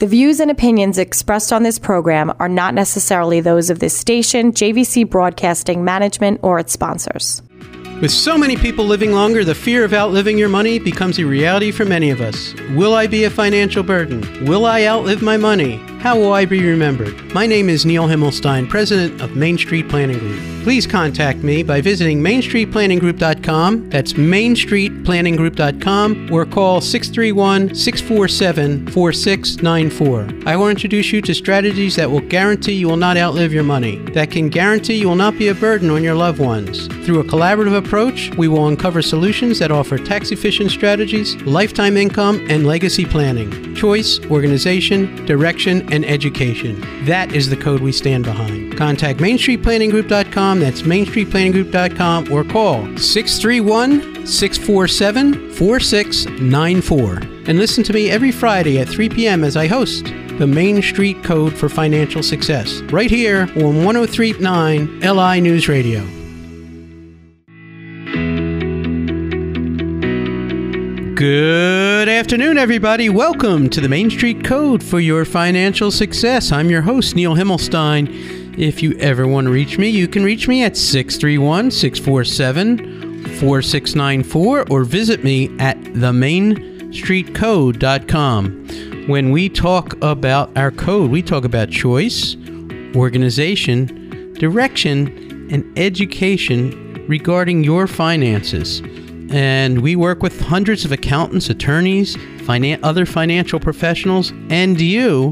The views and opinions expressed on this program are not necessarily those of this station, JVC Broadcasting Management, or its sponsors. With so many people living longer, the fear of outliving your money becomes a reality for many of us. Will I be a financial burden? Will I outlive my money? How will I be remembered? My name is Neil Himmelstein, president of Main Street Planning Group. Please contact me by visiting mainstreetplanninggroup.com. That's mainstreetplanninggroup.com or call 631 647 4694. I will introduce you to strategies that will guarantee you will not outlive your money, that can guarantee you will not be a burden on your loved ones. Through a collaborative approach, we will uncover solutions that offer tax efficient strategies, lifetime income, and legacy planning, choice, organization, direction, and education. That is the code we stand behind. Contact MainStreetPlanningGroup.com. That's MainStreetPlanningGroup.com or call 631 647 4694. And listen to me every Friday at 3 p.m. as I host the Main Street Code for Financial Success, right here on 1039 LI News Radio. Good afternoon, everybody. Welcome to the Main Street Code for your financial success. I'm your host, Neil Himmelstein. If you ever want to reach me, you can reach me at 631 647 4694 or visit me at themainstreetcode.com. When we talk about our code, we talk about choice, organization, direction, and education regarding your finances and we work with hundreds of accountants, attorneys, finan- other financial professionals, and you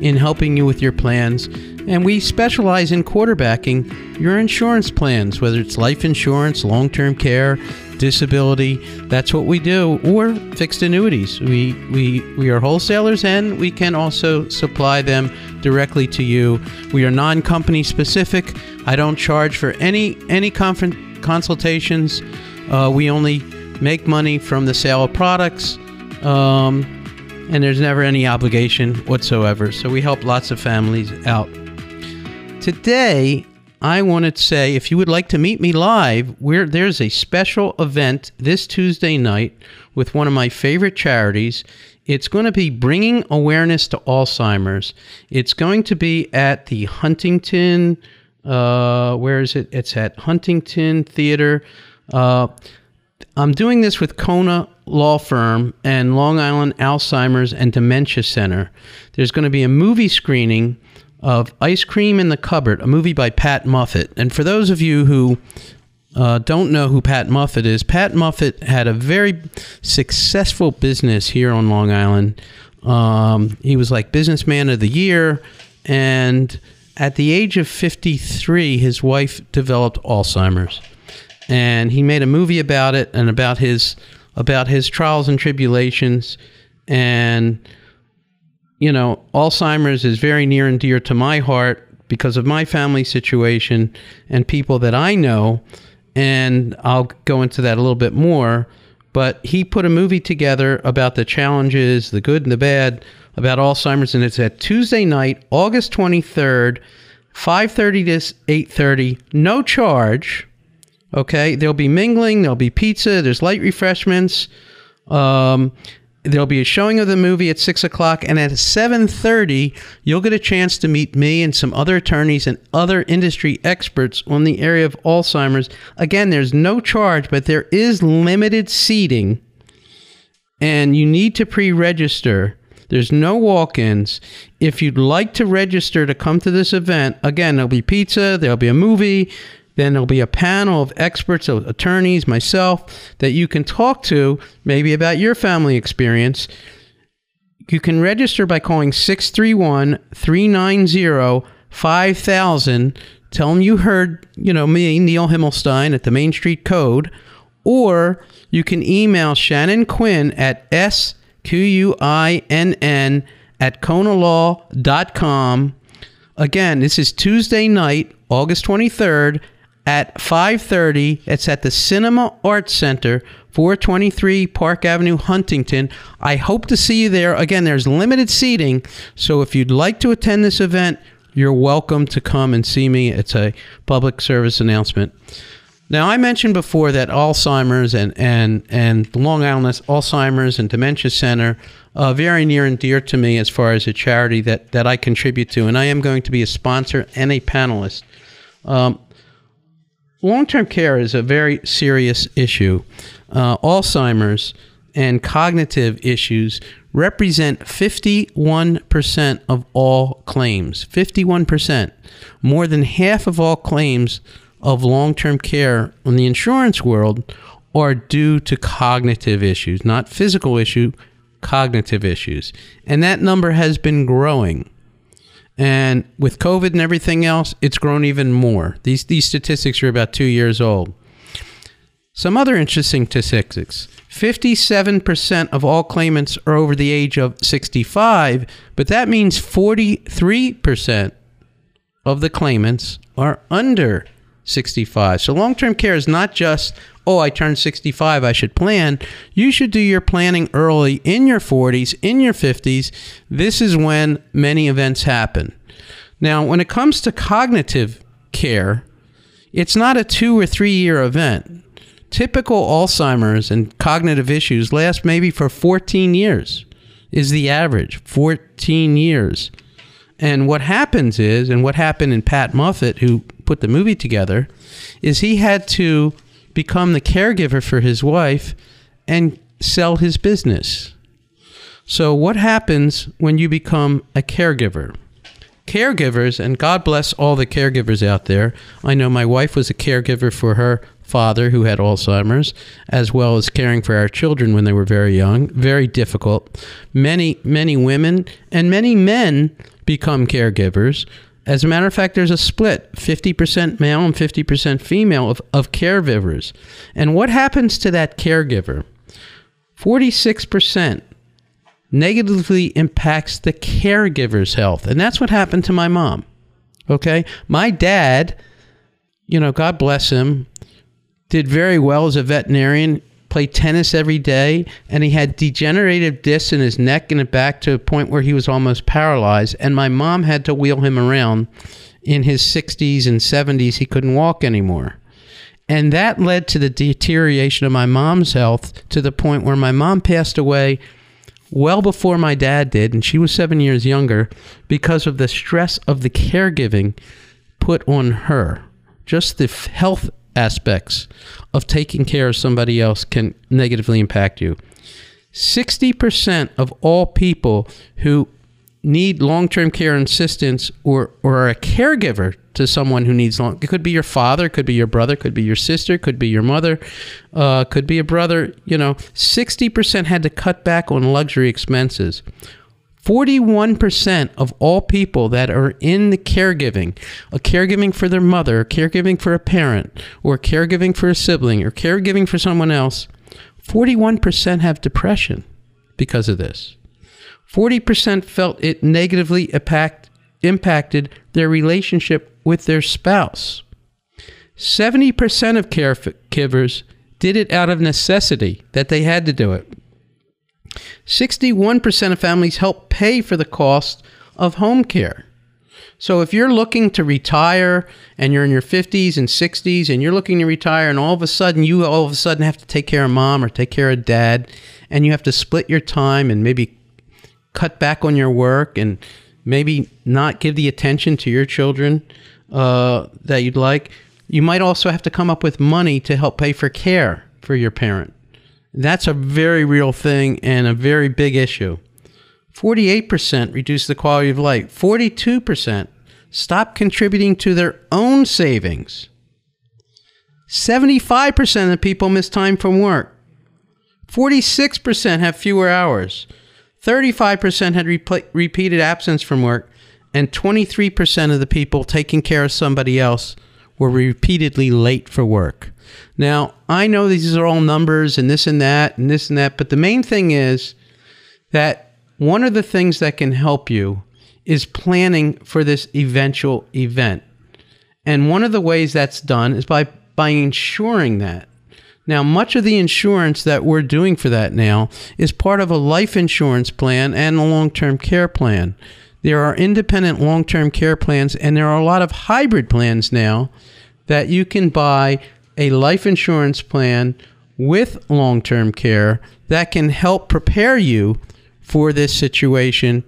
in helping you with your plans. And we specialize in quarterbacking your insurance plans, whether it's life insurance, long term care, disability. That's what we do, or fixed annuities. We, we, we are wholesalers and we can also supply them directly to you. We are non company specific. I don't charge for any, any consultations. Uh, we only make money from the sale of products, um, and there's never any obligation whatsoever. So we help lots of families out. Today, I wanted to say if you would like to meet me live, where there's a special event this Tuesday night with one of my favorite charities. It's going to be bringing awareness to Alzheimer's. It's going to be at the Huntington. Uh, where is it? It's at Huntington Theater. Uh, I'm doing this with Cona Law Firm and Long Island Alzheimer's and Dementia Center. There's going to be a movie screening of Ice Cream in the Cupboard, a movie by Pat Moffet. And for those of you who uh, don't know who Pat Moffet is, Pat Moffet had a very successful business here on Long Island. Um, he was like Businessman of the Year. And at the age of 53, his wife developed Alzheimer's and he made a movie about it and about his about his trials and tribulations. And you know alzheimer's is very near and dear to my heart because of my family situation and people that i know. And i'll go into that a little bit more. But he put a movie together about the challenges the good and the bad about alzheimer's. And it's at tuesday night august 23rd 5.30 to 8.30 no charge Okay, there'll be mingling, there'll be pizza, there's light refreshments. Um, there'll be a showing of the movie at six o'clock, and at seven thirty, you'll get a chance to meet me and some other attorneys and other industry experts on the area of Alzheimer's. Again, there's no charge, but there is limited seating, and you need to pre-register. There's no walk ins. If you'd like to register to come to this event, again, there'll be pizza, there'll be a movie, then there'll be a panel of experts, of attorneys, myself, that you can talk to maybe about your family experience. You can register by calling 631 390 5000. Tell them you heard, you know, me, Neil Himmelstein, at the Main Street Code. Or you can email Shannon Quinn at S-Q-U-I-N-N at conalaw.com. Again, this is Tuesday night, August 23rd at 5:30. It's at the Cinema Arts Center, 423 Park Avenue, Huntington. I hope to see you there. Again, there's limited seating, so if you'd like to attend this event, you're welcome to come and see me. It's a public service announcement. Now, I mentioned before that Alzheimer's and, and, and Long Island Alzheimer's and Dementia Center uh, very near and dear to me as far as a charity that, that I contribute to, and I am going to be a sponsor and a panelist. Um, Long term care is a very serious issue. Uh, Alzheimer's and cognitive issues represent 51% of all claims. 51%. More than half of all claims of long term care in the insurance world are due to cognitive issues, not physical issue, cognitive issues. And that number has been growing. And with COVID and everything else, it's grown even more. These, these statistics are about two years old. Some other interesting statistics 57% of all claimants are over the age of 65, but that means 43% of the claimants are under 65. So long term care is not just, oh, I turned 65, I should plan. You should do your planning early in your 40s, in your 50s. This is when many events happen. Now, when it comes to cognitive care, it's not a two or three year event. Typical Alzheimer's and cognitive issues last maybe for 14 years, is the average. 14 years. And what happens is, and what happened in Pat Moffet, who put the movie together, is he had to become the caregiver for his wife and sell his business. So, what happens when you become a caregiver? Caregivers, and God bless all the caregivers out there. I know my wife was a caregiver for her father who had Alzheimer's, as well as caring for our children when they were very young. Very difficult. Many, many women and many men become caregivers. As a matter of fact, there's a split 50% male and 50% female of, of caregivers. And what happens to that caregiver? 46% negatively impacts the caregiver's health. And that's what happened to my mom. Okay? My dad, you know, God bless him, did very well as a veterinarian played tennis every day, and he had degenerative discs in his neck and back to a point where he was almost paralyzed. And my mom had to wheel him around in his 60s and 70s. He couldn't walk anymore. And that led to the deterioration of my mom's health to the point where my mom passed away well before my dad did, and she was seven years younger because of the stress of the caregiving put on her. Just the health aspects of taking care of somebody else can negatively impact you. 60% of all people who need long-term care assistance or, or are a caregiver to someone who needs long it could be your father could be your brother could be your sister could be your mother uh, could be a brother you know 60% had to cut back on luxury expenses 41% of all people that are in the caregiving, a caregiving for their mother, caregiving for a parent, or caregiving for a sibling, or caregiving for someone else, 41% have depression because of this. 40% felt it negatively impact, impacted their relationship with their spouse. 70% of caregivers did it out of necessity, that they had to do it. 61% of families help pay for the cost of home care. So if you're looking to retire and you're in your 50s and 60s and you're looking to retire and all of a sudden you all of a sudden have to take care of mom or take care of dad and you have to split your time and maybe cut back on your work and maybe not give the attention to your children uh, that you'd like, you might also have to come up with money to help pay for care for your parent. That's a very real thing and a very big issue. 48% reduce the quality of life. 42% stop contributing to their own savings. 75% of people miss time from work. 46% have fewer hours. 35% had rep- repeated absence from work. And 23% of the people taking care of somebody else were repeatedly late for work. Now, I know these are all numbers and this and that and this and that, but the main thing is that one of the things that can help you is planning for this eventual event. And one of the ways that's done is by, by insuring that. Now, much of the insurance that we're doing for that now is part of a life insurance plan and a long term care plan. There are independent long term care plans, and there are a lot of hybrid plans now that you can buy a life insurance plan with long term care that can help prepare you for this situation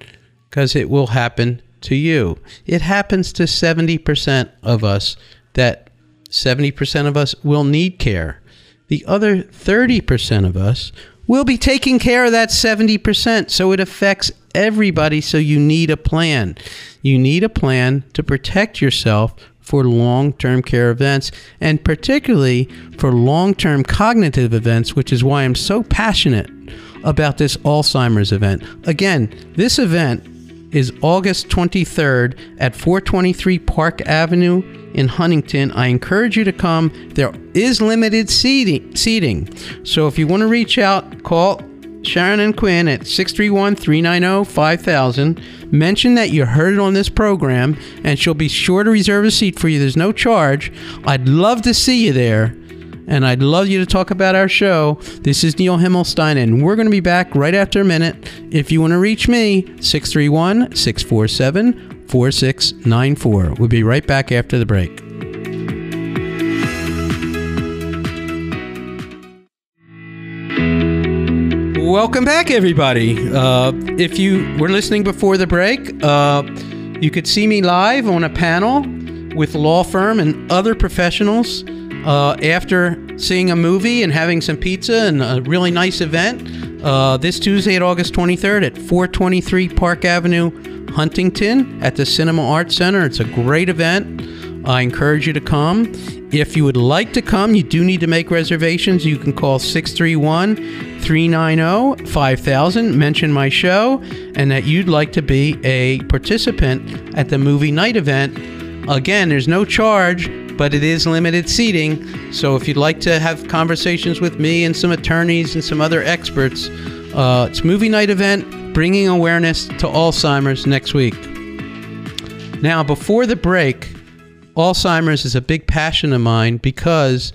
because it will happen to you. It happens to 70% of us that 70% of us will need care. The other 30% of us will be taking care of that 70%. So it affects everybody. So you need a plan. You need a plan to protect yourself for long term care events and particularly for long term cognitive events, which is why I'm so passionate about this Alzheimer's event. Again, this event is August 23rd at 423 Park Avenue in Huntington. I encourage you to come. There is limited seating. seating. So if you want to reach out, call Shannon Quinn at 631 390 5000. Mention that you heard it on this program, and she'll be sure to reserve a seat for you. There's no charge. I'd love to see you there, and I'd love you to talk about our show. This is Neil Himmelstein, and we're going to be back right after a minute. If you want to reach me, 631 647 4694. We'll be right back after the break. Welcome back, everybody. Uh, if you were listening before the break, uh, you could see me live on a panel with law firm and other professionals uh, after seeing a movie and having some pizza and a really nice event uh, this Tuesday at August 23rd at 423 Park Avenue, Huntington at the Cinema Arts Center. It's a great event. I encourage you to come. If you would like to come, you do need to make reservations. You can call 631 390 5000, mention my show, and that you'd like to be a participant at the movie night event. Again, there's no charge, but it is limited seating. So if you'd like to have conversations with me and some attorneys and some other experts, uh, it's movie night event bringing awareness to Alzheimer's next week. Now, before the break, Alzheimer's is a big passion of mine because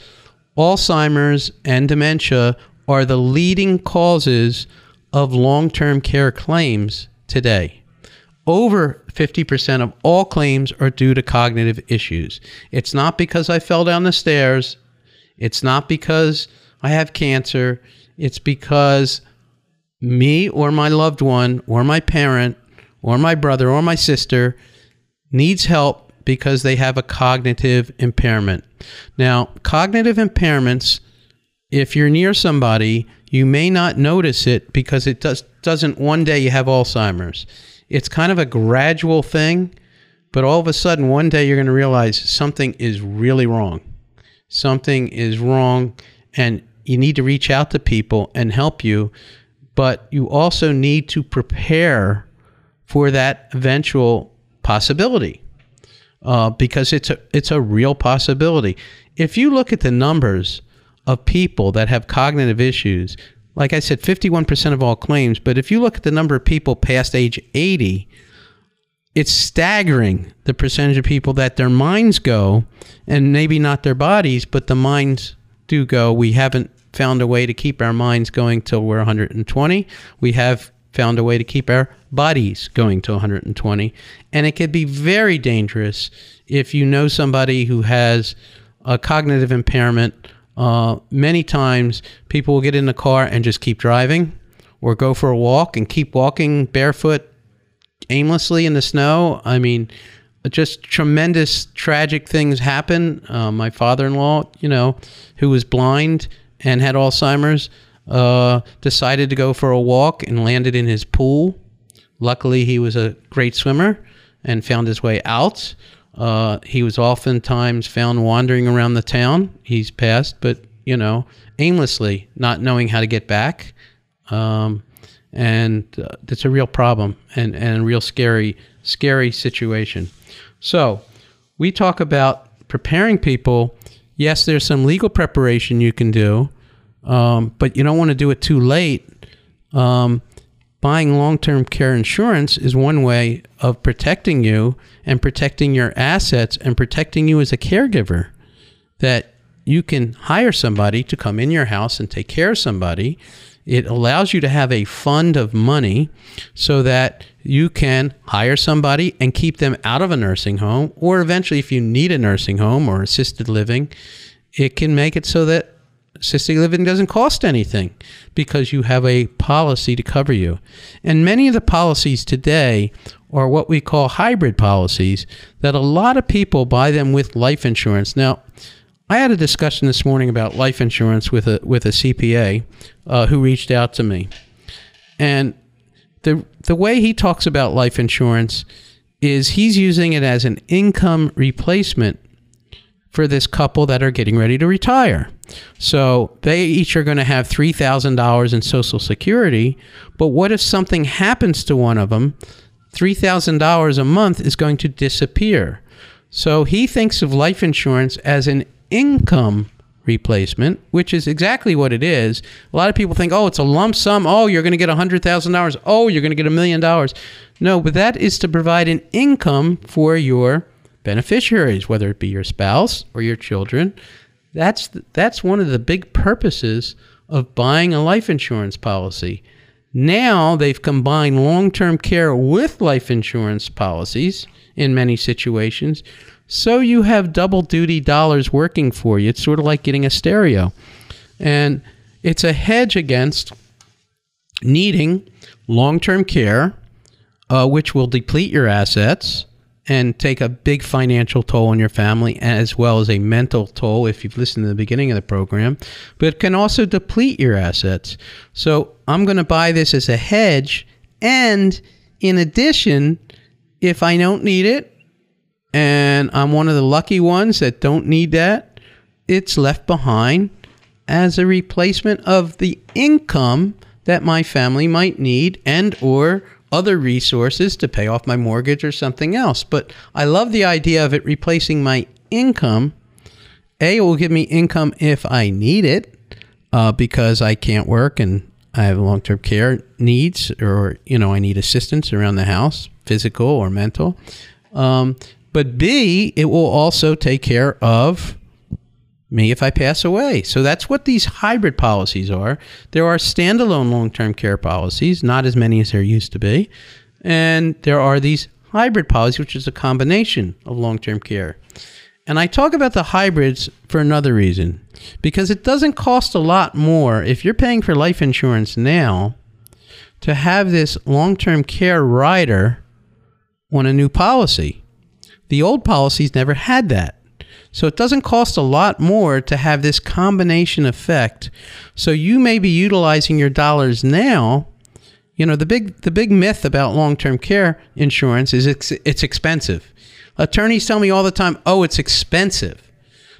Alzheimer's and dementia are the leading causes of long term care claims today. Over 50% of all claims are due to cognitive issues. It's not because I fell down the stairs, it's not because I have cancer, it's because me or my loved one or my parent or my brother or my sister needs help because they have a cognitive impairment. Now, cognitive impairments if you're near somebody, you may not notice it because it does, doesn't one day you have Alzheimer's. It's kind of a gradual thing, but all of a sudden, one day you're going to realize something is really wrong. Something is wrong, and you need to reach out to people and help you, but you also need to prepare for that eventual possibility uh, because it's a, it's a real possibility. If you look at the numbers, of people that have cognitive issues, like I said, 51% of all claims, but if you look at the number of people past age 80, it's staggering the percentage of people that their minds go, and maybe not their bodies, but the minds do go. We haven't found a way to keep our minds going till we're 120. We have found a way to keep our bodies going to 120. And it could be very dangerous if you know somebody who has a cognitive impairment uh, many times people will get in the car and just keep driving or go for a walk and keep walking barefoot aimlessly in the snow. I mean, just tremendous tragic things happen. Uh, my father in law, you know, who was blind and had Alzheimer's, uh, decided to go for a walk and landed in his pool. Luckily, he was a great swimmer and found his way out. Uh, he was oftentimes found wandering around the town. He's passed, but you know, aimlessly, not knowing how to get back, um, and uh, it's a real problem and and a real scary scary situation. So, we talk about preparing people. Yes, there's some legal preparation you can do, um, but you don't want to do it too late. Um, buying long term care insurance is one way of protecting you and protecting your assets and protecting you as a caregiver. That you can hire somebody to come in your house and take care of somebody. It allows you to have a fund of money so that you can hire somebody and keep them out of a nursing home, or eventually, if you need a nursing home or assisted living, it can make it so that assisted living doesn't cost anything because you have a policy to cover you. And many of the policies today are what we call hybrid policies that a lot of people buy them with life insurance. Now, I had a discussion this morning about life insurance with a with a CPA uh, who reached out to me, and the the way he talks about life insurance is he's using it as an income replacement for this couple that are getting ready to retire. So they each are going to have $3,000 in Social Security. But what if something happens to one of them? $3,000 a month is going to disappear. So he thinks of life insurance as an income replacement, which is exactly what it is. A lot of people think, oh, it's a lump sum. Oh, you're going to get $100,000. Oh, you're going to get a million dollars. No, but that is to provide an income for your beneficiaries, whether it be your spouse or your children. That's that's one of the big purposes of buying a life insurance policy. Now they've combined long-term care with life insurance policies in many situations. So you have double duty dollars working for you. It's sort of like getting a stereo. And it's a hedge against needing long-term care uh, which will deplete your assets and take a big financial toll on your family as well as a mental toll if you've listened to the beginning of the program but it can also deplete your assets. So i'm going to buy this as a hedge and in addition if i don't need it and i'm one of the lucky ones that don't need that it's left behind as a replacement of the income that my family might need and or other resources to pay off my mortgage or something else. But I love the idea of it replacing my income. A, it will give me income if I need it uh, because I can't work and I have long term care needs or, you know, I need assistance around the house, physical or mental. Um, but B, it will also take care of me if I pass away. So that's what these hybrid policies are. There are standalone long term care policies, not as many as there used to be. And there are these hybrid policies, which is a combination of long term care. And I talk about the hybrids for another reason because it doesn't cost a lot more if you're paying for life insurance now to have this long term care rider on a new policy. The old policies never had that. So it doesn't cost a lot more to have this combination effect. So you may be utilizing your dollars now. You know, the big the big myth about long-term care insurance is it's it's expensive. Attorneys tell me all the time, "Oh, it's expensive."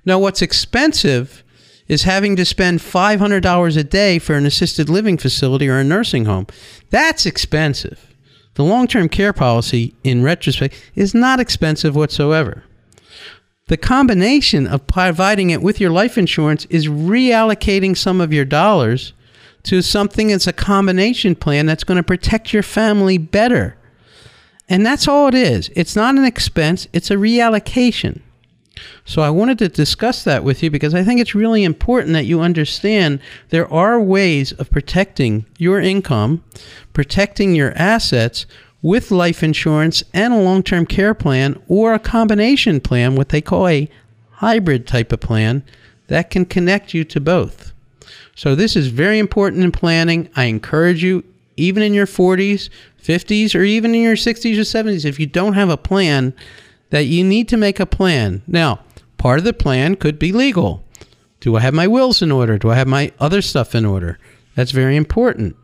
No, what's expensive is having to spend $500 a day for an assisted living facility or a nursing home. That's expensive. The long term care policy, in retrospect, is not expensive whatsoever. The combination of providing it with your life insurance is reallocating some of your dollars to something that's a combination plan that's going to protect your family better. And that's all it is. It's not an expense, it's a reallocation. So I wanted to discuss that with you because I think it's really important that you understand there are ways of protecting your income, protecting your assets with life insurance and a long term care plan or a combination plan, what they call a hybrid type of plan that can connect you to both. So, this is very important in planning. I encourage you, even in your 40s, 50s, or even in your 60s or 70s, if you don't have a plan, that you need to make a plan. Now, part of the plan could be legal. Do I have my wills in order? Do I have my other stuff in order? That's very important.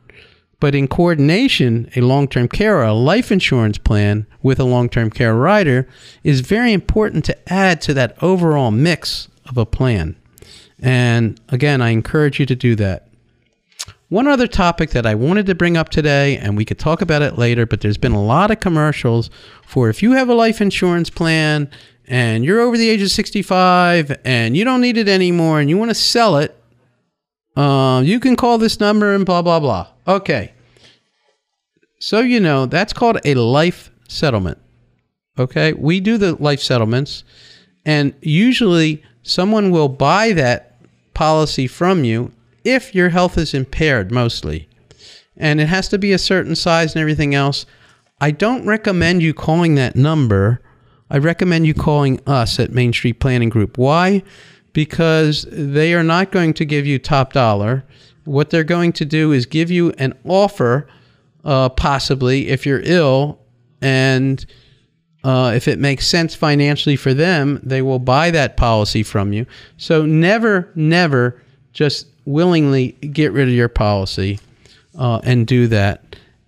But in coordination, a long term care or a life insurance plan with a long term care rider is very important to add to that overall mix of a plan. And again, I encourage you to do that. One other topic that I wanted to bring up today, and we could talk about it later, but there's been a lot of commercials for if you have a life insurance plan and you're over the age of 65 and you don't need it anymore and you want to sell it, uh, you can call this number and blah, blah, blah. Okay. So you know, that's called a life settlement. Okay. We do the life settlements, and usually someone will buy that policy from you if your health is impaired, mostly. And it has to be a certain size and everything else. I don't recommend you calling that number. I recommend you calling us at Main Street Planning Group. Why? Because they are not going to give you top dollar. What they're going to do is give you an offer, uh, possibly if you're ill, and uh, if it makes sense financially for them, they will buy that policy from you. So never, never just willingly get rid of your policy uh, and do that.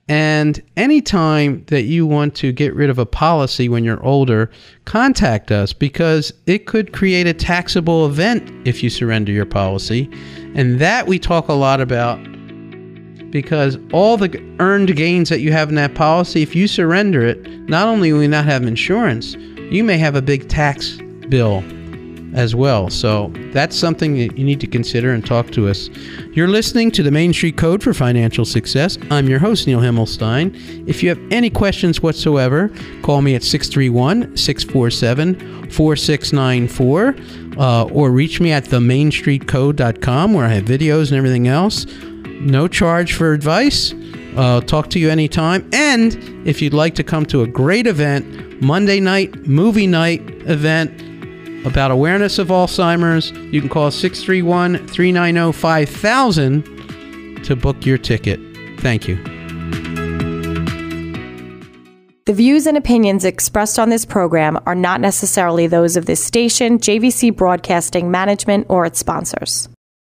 And anytime that you want to get rid of a policy when you're older, contact us because it could create a taxable event if you surrender your policy. And that we talk a lot about because all the earned gains that you have in that policy, if you surrender it, not only will you not have insurance, you may have a big tax bill as well. So that's something that you need to consider and talk to us. You're listening to the Main Street Code for Financial Success. I'm your host, Neil Himmelstein. If you have any questions whatsoever, call me at 631 647 4694 uh, or reach me at themainstreetcode.com where I have videos and everything else. No charge for advice. Uh, talk to you anytime. And if you'd like to come to a great event, Monday night, movie night event, about awareness of Alzheimer's, you can call 631 390 5000 to book your ticket. Thank you. The views and opinions expressed on this program are not necessarily those of this station, JVC Broadcasting Management, or its sponsors.